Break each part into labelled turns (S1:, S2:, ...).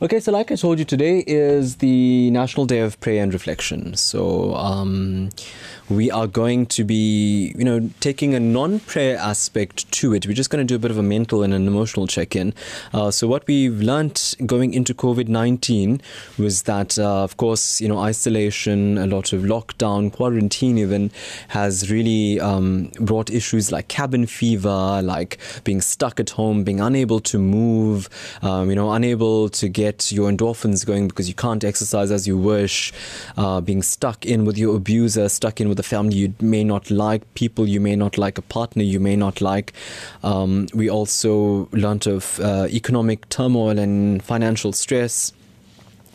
S1: Okay, so like I told you, today is the National Day of Prayer and Reflection. So, um, we are going to be, you know, taking a non-prayer aspect to it. We're just going to do a bit of a mental and an emotional check-in. Uh, so what we've learnt going into COVID-19 was that, uh, of course, you know, isolation, a lot of lockdown, quarantine even has really um, brought issues like cabin fever, like being stuck at home, being unable to move, um, you know, unable to get your endorphins going because you can't exercise as you wish, uh, being stuck in with your abuser, stuck in with a family you may not like, people you may not like, a partner you may not like. Um, we also learnt of uh, economic turmoil and financial stress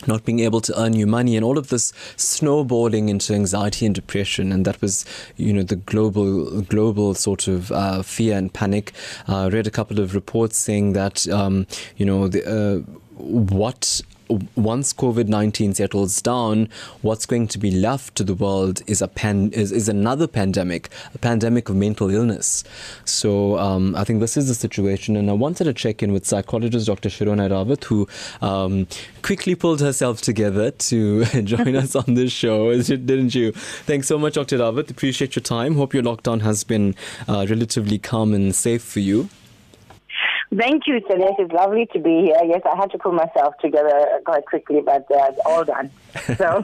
S1: not being able to earn your money and all of this snowballing into anxiety and depression and that was you know the global global sort of uh, fear and panic I uh, read a couple of reports saying that um, you know the, uh, what once COVID nineteen settles down, what's going to be left to the world is a pan is, is another pandemic, a pandemic of mental illness. So um, I think this is the situation, and I wanted to check in with psychologist Dr. Sherona Rawat, who um, quickly pulled herself together to join us on this show, didn't you? Thanks so much, Dr. Rawat. Appreciate your time. Hope your lockdown has been uh, relatively calm and safe for you.
S2: Thank you, Celeste. It's lovely to be here. Yes, I had to pull myself together quite quickly, but uh, all done. So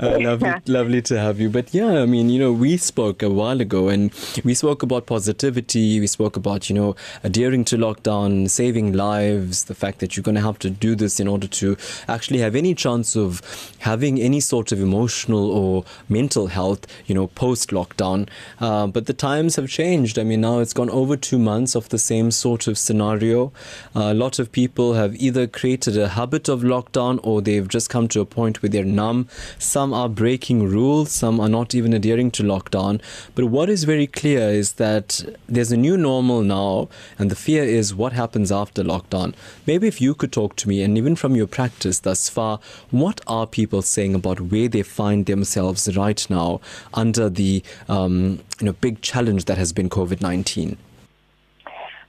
S1: uh, lovely, lovely to have you. But yeah, I mean, you know, we spoke a while ago, and we spoke about positivity. We spoke about you know adhering to lockdown, saving lives. The fact that you're going to have to do this in order to actually have any chance of having any sort of emotional or mental health, you know, post lockdown. Uh, but the times have changed. I mean, now it's gone over two months of the same sort of scenario. Uh, a lot of people have either created a habit of lockdown or they've just come to a point where they're numb. Some are breaking rules, some are not even adhering to lockdown. But what is very clear is that there's a new normal now, and the fear is what happens after lockdown. Maybe if you could talk to me, and even from your practice thus far, what are people saying about where they find themselves right now under the um, you know big challenge that has been COVID nineteen?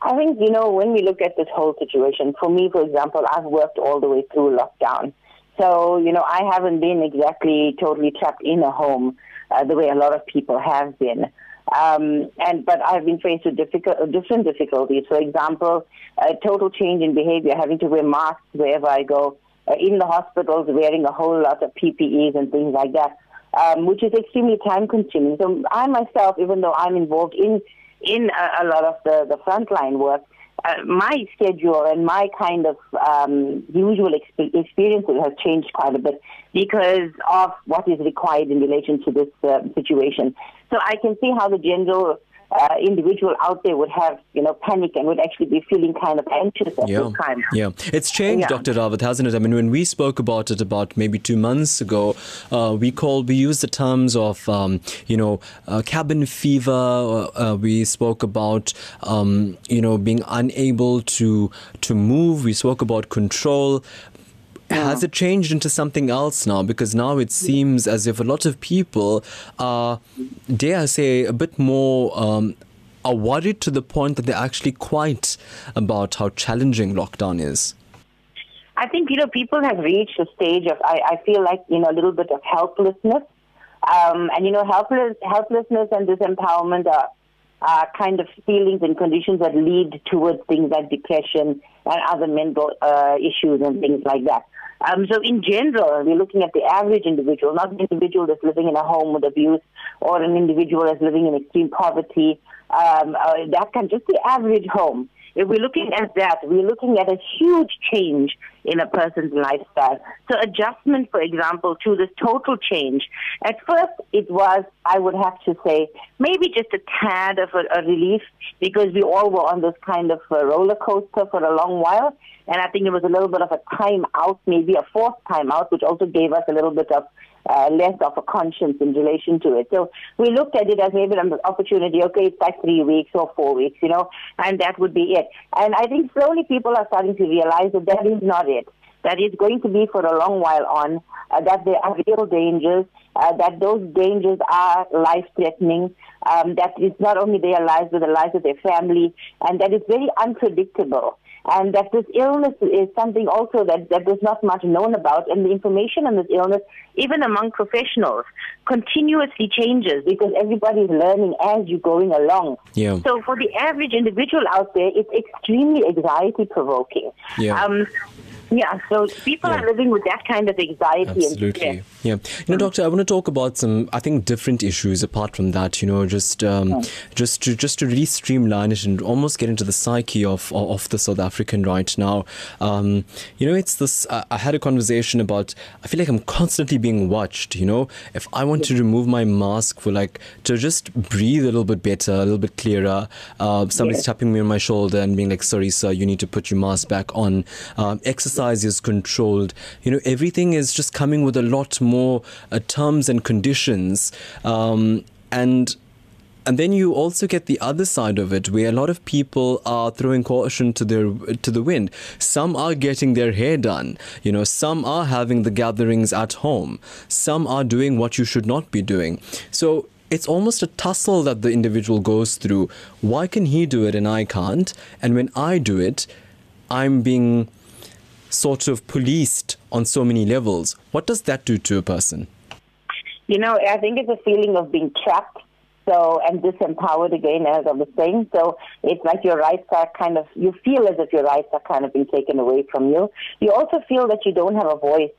S2: I think, you know, when we look at this whole situation, for me, for example, I've worked all the way through lockdown. So, you know, I haven't been exactly totally trapped in a home uh, the way a lot of people have been. Um, and but I've been faced with difficult, different difficulties. For example, a total change in behavior, having to wear masks wherever I go, uh, in the hospitals, wearing a whole lot of PPEs and things like that, um, which is extremely time consuming. So I myself, even though I'm involved in in a, a lot of the the frontline work, uh, my schedule and my kind of um, usual exp- experiences has changed quite a bit because of what is required in relation to this uh, situation. So I can see how the general uh, individual out there would have, you know, panic and would actually be feeling kind of anxious at
S1: yeah.
S2: this time.
S1: Yeah, it's changed, yeah. Dr. Rawat, hasn't it? I mean, when we spoke about it about maybe two months ago, uh, we called, we used the terms of, um, you know, uh, cabin fever. Uh, we spoke about, um, you know, being unable to to move. We spoke about control. Has it changed into something else now? Because now it seems as if a lot of people are, dare I say, a bit more. Um, are worried to the point that they're actually quite about how challenging lockdown is.
S2: I think you know people have reached a stage of I, I feel like you know a little bit of helplessness, um, and you know helpless helplessness and disempowerment are, are kind of feelings and conditions that lead towards things like depression and other mental uh, issues and things like that. Um, so in general, we're looking at the average individual, not an individual that's living in a home with abuse or an individual that's living in extreme poverty. Um, uh, that can just the average home. If we're looking at that, we're looking at a huge change in a person's lifestyle. So adjustment, for example, to this total change. At first, it was, I would have to say, maybe just a tad of a, a relief because we all were on this kind of roller coaster for a long while. And I think it was a little bit of a time out, maybe a forced time out, which also gave us a little bit of uh, less of a conscience in relation to it. So we looked at it as maybe an opportunity. Okay, it's like three weeks or four weeks, you know, and that would be it. And I think slowly people are starting to realize that that is not it. that is going to be for a long while on, uh, that there are real dangers, uh, that those dangers are life threatening, um, that it's not only their lives but the lives of their family, and that it's very unpredictable and that this illness is something also that, that was not much known about, and the information on this illness, even among professionals, continuously changes because everybody is learning as you're going along.
S1: Yeah.
S2: So for the average individual out there, it's extremely anxiety provoking.
S1: Yeah.
S2: Um, yeah, so people
S1: Yeah.
S2: are living with that kind of anxiety and
S1: Absolutely.
S2: stress.
S1: Yeah. You know, doctor, I want to talk about some, I think, different issues apart from that. You know, just um, just to just to really streamline it and almost get into the psyche of of, the South African right now. Um, you know, it's this. I, I had a conversation about. I feel like I'm constantly being watched. You know, if I want to remove my mask for like to just breathe a little bit better, a little bit clearer, uh, somebody's tapping me on my shoulder and being like, "Sorry, sir, you need to put your mask back on." Um, exercise is controlled. You know, everything is just coming with a lot more uh, terms and conditions, um, and and then you also get the other side of it where a lot of people are throwing caution to their to the wind. Some are getting their hair done. You know some are having the gatherings at home. Some are doing what you should not be doing. So it's almost a tussle that the individual goes through. Why can he do it and i can't? And when i do it i'm being sort of policed on so many levels what does that do to a person
S2: You know, I think it's a feeling of being trapped. So, and disempowered again, as I was saying. So, it's like your rights are kind of, you feel as if your rights are kind of being taken away from you. You also feel that you don't have a voice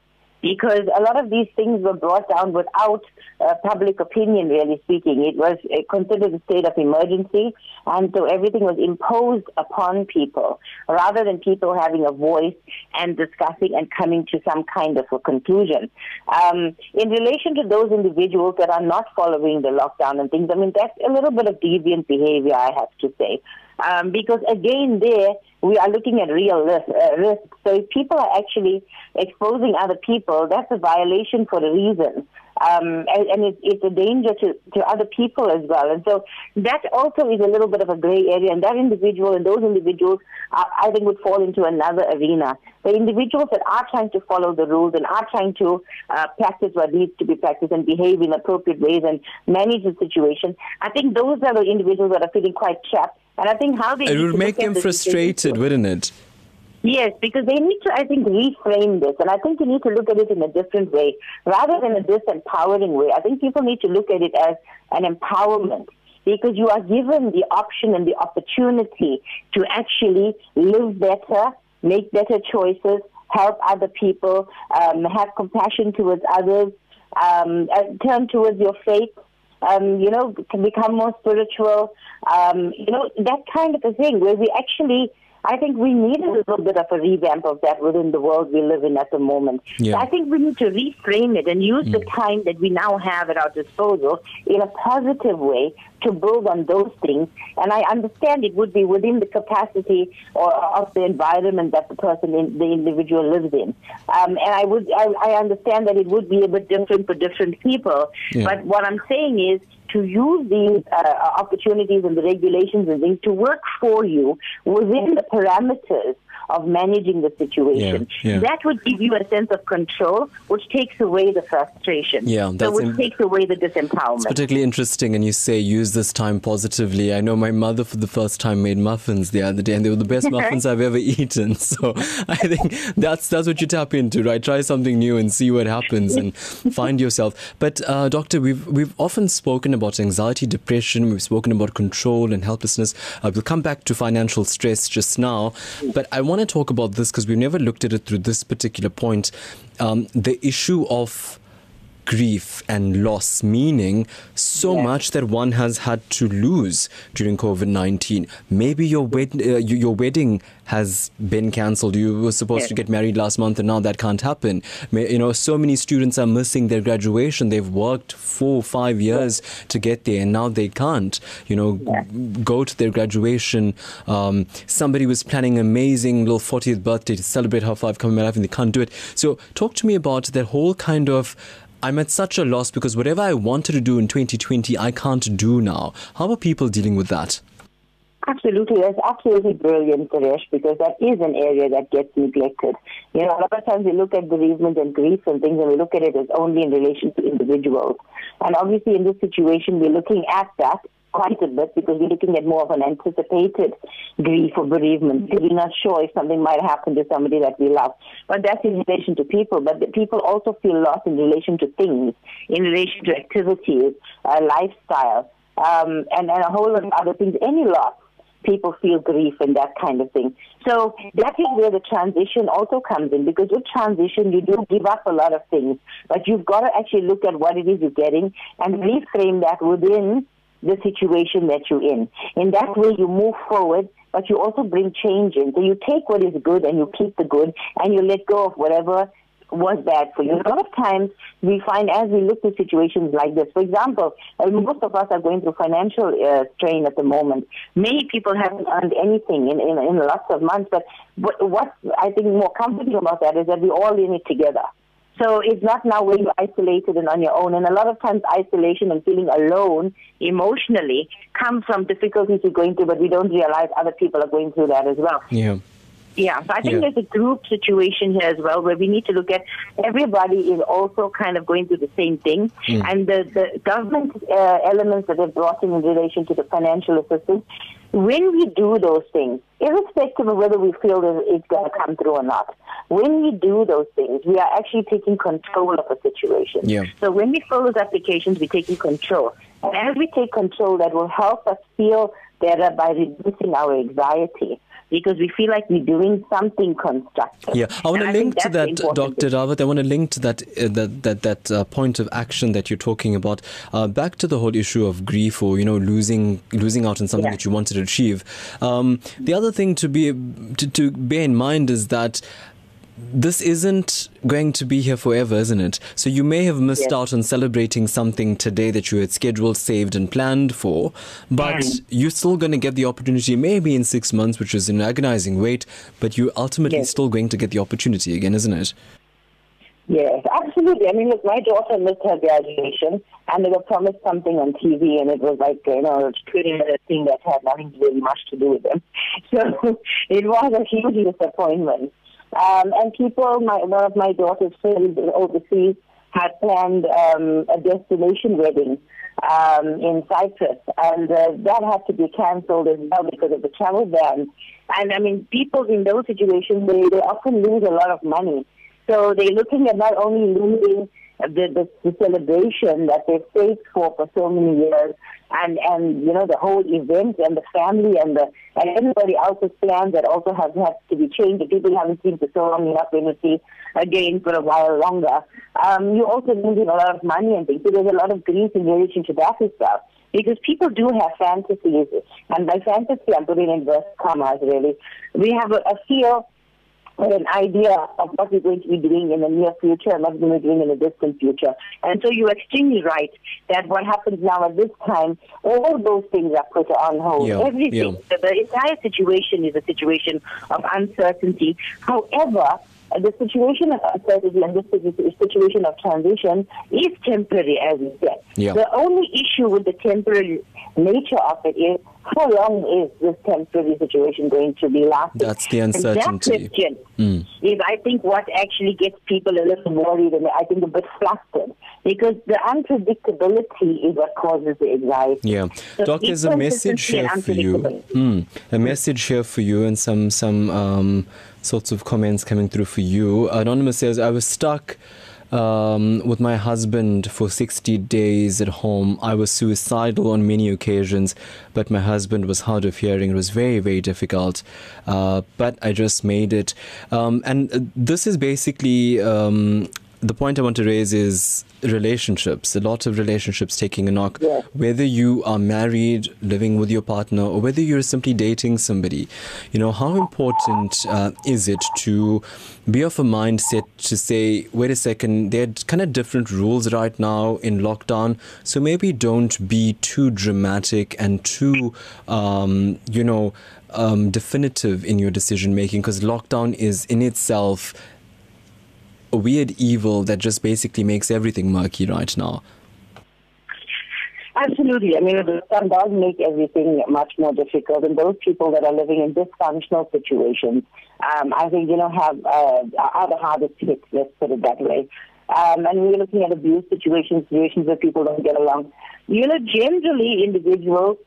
S2: because a lot of these things were brought down without uh, public opinion, really speaking. It was uh, considered a state of emergency, and so everything was imposed upon people rather than people having a voice and discussing and coming to some kind of a conclusion. Um, in relation to those individuals that are not following the lockdown and things, I mean, that's a little bit of deviant behavior, I have to say. Um, because again, there we are looking at real risk, uh, risk. So if people are actually exposing other people, that's a violation for a reason. Um, and and it, it's a danger to, to other people as well. And so that also is a little bit of a gray area. And that individual and those individuals, uh, I think, would fall into another arena. The individuals that are trying to follow the rules and are trying to uh, practice what needs to be practiced and behave in appropriate ways and manage the situation, I think those are the individuals that are feeling quite trapped. And I think how they
S1: it would make them frustrated wouldn't it
S2: Yes, because they need to, I think, reframe this. And I think you need to look at it in a different way. Rather than a disempowering way, I think people need to look at it as an empowerment because you are given the option and the opportunity to actually live better, make better choices, help other people, um, have compassion towards others, um, turn towards your faith. Um, you know, become more spiritual, um, you know, that kind of a thing where we actually I think we need a little bit of a revamp of that within the world we live in at the moment.
S1: Yeah.
S2: So I think we need to reframe it and use the time that we now have at our disposal in a positive way to build on those things. And I understand it would be within the capacity or of the environment that the person, in, the individual lives in. Um, and I would, I, I understand that it would be a bit different for different people.
S1: Yeah.
S2: But what I'm saying is to use these uh, opportunities and the regulations and things to work for you within the parameters of managing the situation.
S1: Yeah, yeah.
S2: That would give you a sense of control, which takes away the frustration.
S1: Yeah,
S2: so
S1: that's
S2: which
S1: im-
S2: takes away the
S1: It's
S2: disempowerment.
S1: particularly interesting, and you say use this time positively. I know my mother for the first time made muffins the other day, and they were the best muffins I've ever eaten. So I think that's that's what you tap into, right? Try something new and see what happens, and find yourself. But uh, doctor, we've we've often spoken about anxiety, depression. We've spoken about control and helplessness. Uh, we'll come back to financial stress just now, but I want to talk about this because we've never looked at it through this particular point. Um, the issue of grief and loss, meaning so
S2: Yeah.
S1: much that one has had to lose during COVID 19. Maybe your, wed- uh, your wedding has been cancelled. You were supposed
S2: Yes.
S1: to get married last month and now that can't happen. You know, so many students are missing their graduation. They've worked four, or five years to get there and now they can't, you know, g- go to their graduation. Um, somebody was planning an amazing little 40th birthday to celebrate her five coming life and they can't do it. So talk to me about that whole kind of I'm at such a loss because whatever I wanted to do in 2020, I can't do now. How are people dealing with that?
S2: Absolutely, that's absolutely brilliant, Taresh, because that is an area that gets neglected. You know, a lot of times we look at bereavement and grief and things, and we look at it as only in relation to individuals. And obviously, in this situation, we're looking at that quite a bit because we're looking at more of an anticipated grief or bereavement. We're not sure if something might happen to somebody that we love. But that's in relation to people. But the people also feel lost in relation to things, in relation to activities, uh, lifestyle, um, and, and a whole lot of other things. Any loss people feel grief and that kind of thing. So that is where the transition also comes in because with transition you do give up a lot of things, but you've got to actually look at what it is you're getting and reframe that within the situation that you're in. In that way you move forward but you also bring change in. So you take what is good and you keep the good and you let go of whatever was bad for you. A lot of times we find as we look at situations like this, for example, uh, most of us are going through financial uh, strain at the moment. Many people haven't earned anything in, in, in lots of months, but what I think more comforting about that is that we're all in it together. So it's not now where you're isolated and on your own. And a lot of times isolation and feeling alone emotionally comes from difficulties you're going through, but we don't realize other people are going through that as well.
S1: Yeah.
S2: Yeah, so I think yeah. there's a group situation here as well where we need to look at everybody is also kind of going through the same thing. Mm. And the, the government uh, elements that they've brought in in relation to the financial assistance, when we do those things, irrespective of whether we feel that it's going to come through or not, when we do those things, we are actually taking control of a situation.
S1: Yeah.
S2: So when we fill those applications, we're taking control. And as we take control, that will help us feel better by reducing our anxiety because we feel like we're doing something constructive.
S1: Yeah, I want to link to that, Dr. Rawat. I want to link to that uh, that that, that uh, point of action that you're talking about. Uh, back to the whole issue of grief or you know losing losing out on something yeah. that you wanted to achieve. Um, the other thing to be to, to bear in mind is that this isn't going to be here forever, isn't it? So you may have missed yes. out on celebrating something today that you had scheduled, saved, and planned for, but mm. you're still going to get the opportunity maybe in six months, which is an agonizing wait, but you're ultimately yes. still going to get the opportunity again, isn't it?
S2: Yes, absolutely. I mean, look, my daughter missed her graduation, and they were promised something on TV, and it was like, you know, a 20 minute thing that had nothing really much to do with them. So it was a huge disappointment. Um, and people, my, one of my daughter's friends overseas had planned um, a destination wedding um, in Cyprus, and uh, that had to be cancelled as well because of the travel ban. And I mean, people in those situations, they, they often lose a lot of money. So they're looking at not only losing the, the, the celebration that they've saved for for so many years, and and you know the whole event and the family and the and everybody else's plans that also have had to be changed. The people haven't seen for so long, you're not going to see again for a while longer. Um, you're also losing a lot of money and things. So there's a lot of grief in relation to that well. Because people do have fantasies, and by fantasy I'm putting in verse commas really. We have a, a fear an idea of what we're going to be doing in the near future and what we're going to be doing in the distant future. And so you're extremely right that what happens now at this time, all those things are put on hold.
S1: Yeah,
S2: Everything.
S1: Yeah.
S2: The entire situation is a situation of uncertainty. However, the situation of uncertainty and this situation of transition is temporary, as we said.
S1: Yeah.
S2: The only issue with the temporary nature of it is how long is this temporary situation going to be lasting?
S1: That's the uncertainty.
S2: And that question mm. is, I think, what actually gets people a little worried and I think a bit flustered because the unpredictability is what causes the anxiety.
S1: Yeah, so Doc, there's a message here for you. Mm. A message here for you and some some um, sorts of comments coming through for you. Anonymous says, "I was stuck." Um, with my husband for 60 days at home. I was suicidal on many occasions, but my husband was hard of hearing. It was very, very difficult, uh, but I just made it. Um, and uh, this is basically um, the point I want to raise is relationships. A lot of relationships taking a knock.
S2: Yeah.
S1: Whether you are married, living with your partner, or whether you're simply dating somebody, you know, how important uh, is it to be of a mindset to say, wait a second, there are kind of different rules right now in lockdown. So maybe don't be too dramatic and too, um, you know, um, definitive in your decision making because lockdown is in itself a weird evil that just basically makes everything murky right now.
S2: Absolutely. I mean, the sun does make everything much more difficult, and those people that are living in dysfunctional situations, um, I think, you know, have uh, are the hardest hit. Let's put it that way. Um, and we're looking at abuse situations, situations where people don't get along. You know, generally, individuals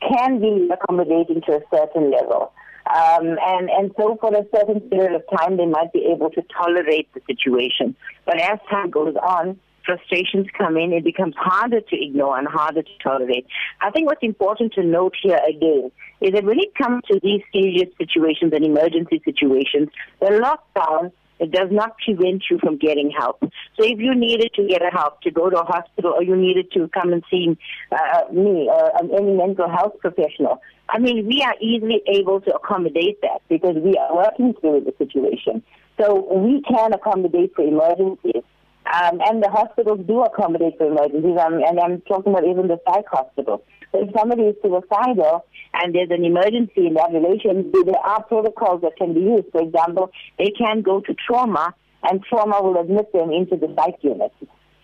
S2: can be accommodating to a certain level. Um, and, and so for a certain period of time, they might be able to tolerate the situation. But as time goes on, frustrations come in, it becomes harder to ignore and harder to tolerate. I think what's important to note here again is that when it comes to these serious situations and emergency situations, the lockdown it does not prevent you from getting help. So if you needed to get a help to go to a hospital or you needed to come and see uh, me or um, any mental health professional, I mean, we are easily able to accommodate that because we are working through the situation. So we can accommodate for emergencies. Um, and the hospitals do accommodate for emergencies, um, and I'm talking about even the psych hospital. So if somebody is suicidal and there's an emergency in that relation, there are protocols that can be used. For example, they can go to trauma, and trauma will admit them into the psych unit.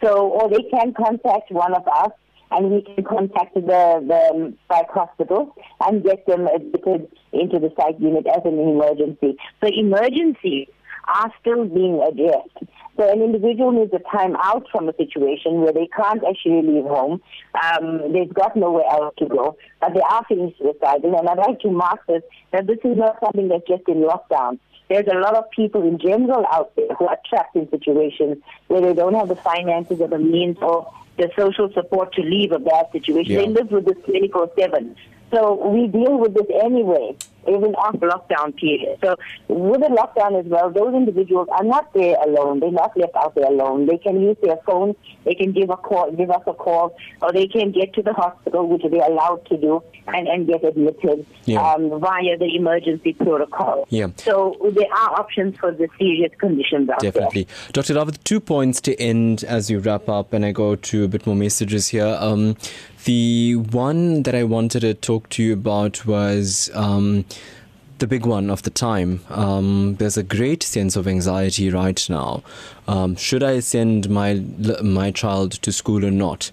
S2: So, or they can contact one of us, and we can contact the, the psych hospital and get them admitted into the psych unit as an emergency. So emergencies are still being addressed. So an individual needs a time out from a situation where they can't actually leave home. Um, they've got nowhere else to go, but they are feeling suicidal. And I'd like to mark this that this is not something that's just in lockdown. There's a lot of people in general out there who are trapped in situations where they don't have the finances or the means or the social support to leave a bad situation. Yeah. They live with this 24 7. So we deal with this anyway even off lockdown period. So with the lockdown as well, those individuals are not there alone. They're not left out there alone. They can use their phone. They can give a call, give us a call, or they can get to the hospital, which they're allowed to do, and, and get admitted yeah. um, via the emergency protocol.
S1: Yeah.
S2: So there are options for the serious conditions out
S1: Definitely.
S2: There.
S1: Dr. Rawat, two points to end as you wrap up, and I go to a bit more messages here. Um, the one that I wanted to talk to you about was um, the big one of the time. Um, there's a great sense of anxiety right now. Um, should I send my my child to school or not?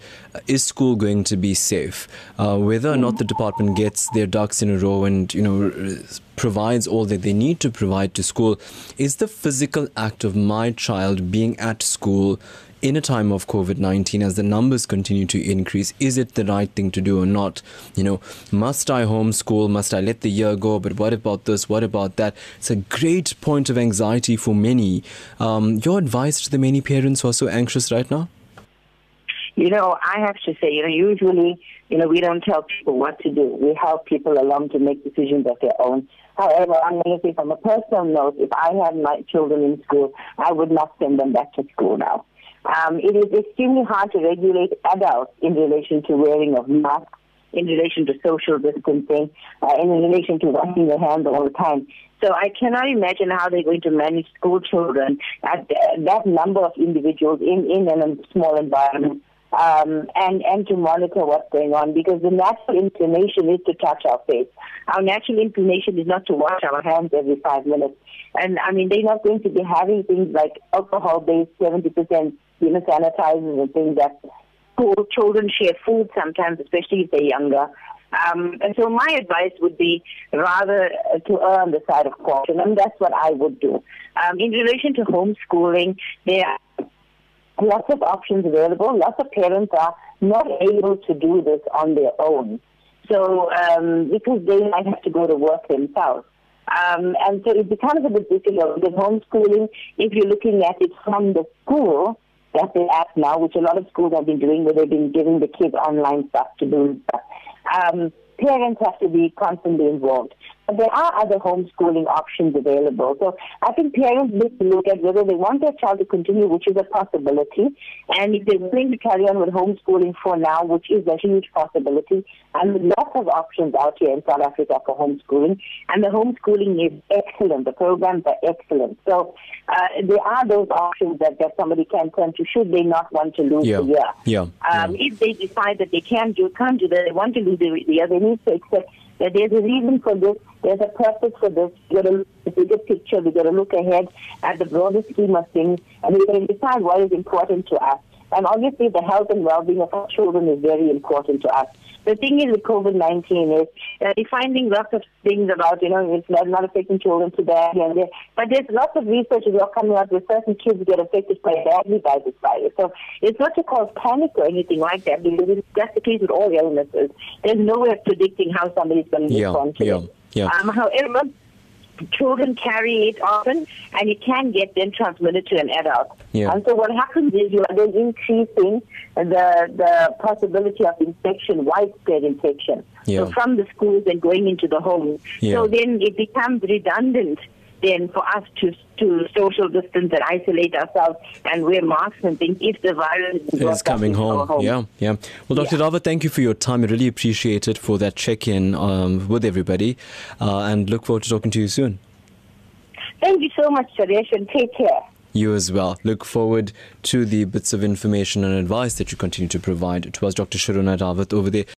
S1: Is school going to be safe? Uh, whether or not the department gets their ducks in a row and you know provides all that they need to provide to school, is the physical act of my child being at school in a time of COVID 19, as the numbers continue to increase, is it the right thing to do or not? You know, must I homeschool? Must I let the year go? But what about this? What about that? It's a great point of anxiety for many. Um, your advice to the many parents who are so anxious right now?
S2: You know, I have to say, you know, usually, you know, we don't tell people what to do. We help people along to make decisions of their own. However, I'm going to say from a personal note, if I had my children in school, I would not send them back to school now. Um, it is extremely hard to regulate adults in relation to wearing of masks, in relation to social distancing, uh, in relation to washing their hands all the time. So I cannot imagine how they're going to manage school children at that number of individuals in, in a small environment. Um, and, and to monitor what's going on because the natural inclination is to touch our face. Our natural inclination is not to wash our hands every five minutes. And I mean, they're not going to be having things like alcohol based 70% you know, sanitizers and things that school children share food sometimes, especially if they're younger. Um, and so my advice would be rather to err on the side of caution, and that's what I would do. Um, in relation to homeschooling, there are lots of options available. Lots of parents are not able to do this on their own. So, um, because they might have to go to work themselves. Um, and so it becomes a bit difficult with homeschooling if you're looking at it from the school that's they have now, which a lot of schools have been doing, where they've been giving the kids online stuff to do. Um, parents have to be constantly involved. There are other homeschooling options available. So I think parents need to look at whether they want their child to continue, which is a possibility, and if they're willing to carry on with homeschooling for now, which is a huge possibility, and lots of options out here in South Africa for homeschooling. And the homeschooling is excellent. The programs are excellent. So uh, there are those options that, that somebody can turn to should they not want to lose
S1: yeah.
S2: the year.
S1: Yeah.
S2: Um,
S1: yeah.
S2: If they decide that they can't do, can't do that, they want to lose the year, they need to accept that there's a reason for this, there's a purpose for this. We've got to look at the bigger picture, we've got to look ahead at the broader scheme of things, and we've got to decide what is important to us. And obviously, the health and well-being of our children is very important to us. The thing is with COVID-19 is that we're finding lots of things about, you know, it's not, not affecting children too badly. And there, but there's lots of research as well coming out where certain kids get affected quite badly by this virus. So it's not to cause panic or anything like that because that's the case with all illnesses. There's no way of predicting how somebody's going to
S1: Yeah,
S2: respond to
S1: yeah,
S2: it.
S1: yeah.
S2: Um, however, children carry it often and it can get then transmitted to an adult.
S1: Yeah.
S2: And so what happens is you are then increasing the the possibility of infection, widespread infection.
S1: Yeah.
S2: So from the schools and going into the homes.
S1: Yeah.
S2: So then it becomes redundant then for us to to social distance and isolate ourselves and wear masks and things if the virus is,
S1: is
S2: brought back
S1: coming
S2: our
S1: home. Yeah, yeah. Well, Dr.
S2: Yeah.
S1: Dava, thank you for your time. I really appreciate it for that check-in um, with everybody, uh, and look forward to talking to you soon.
S2: Thank you so much, Taresh, and take care.
S1: You as well. Look forward to the bits of information and advice that you continue to provide to us, Dr. Sherona Rawat over there.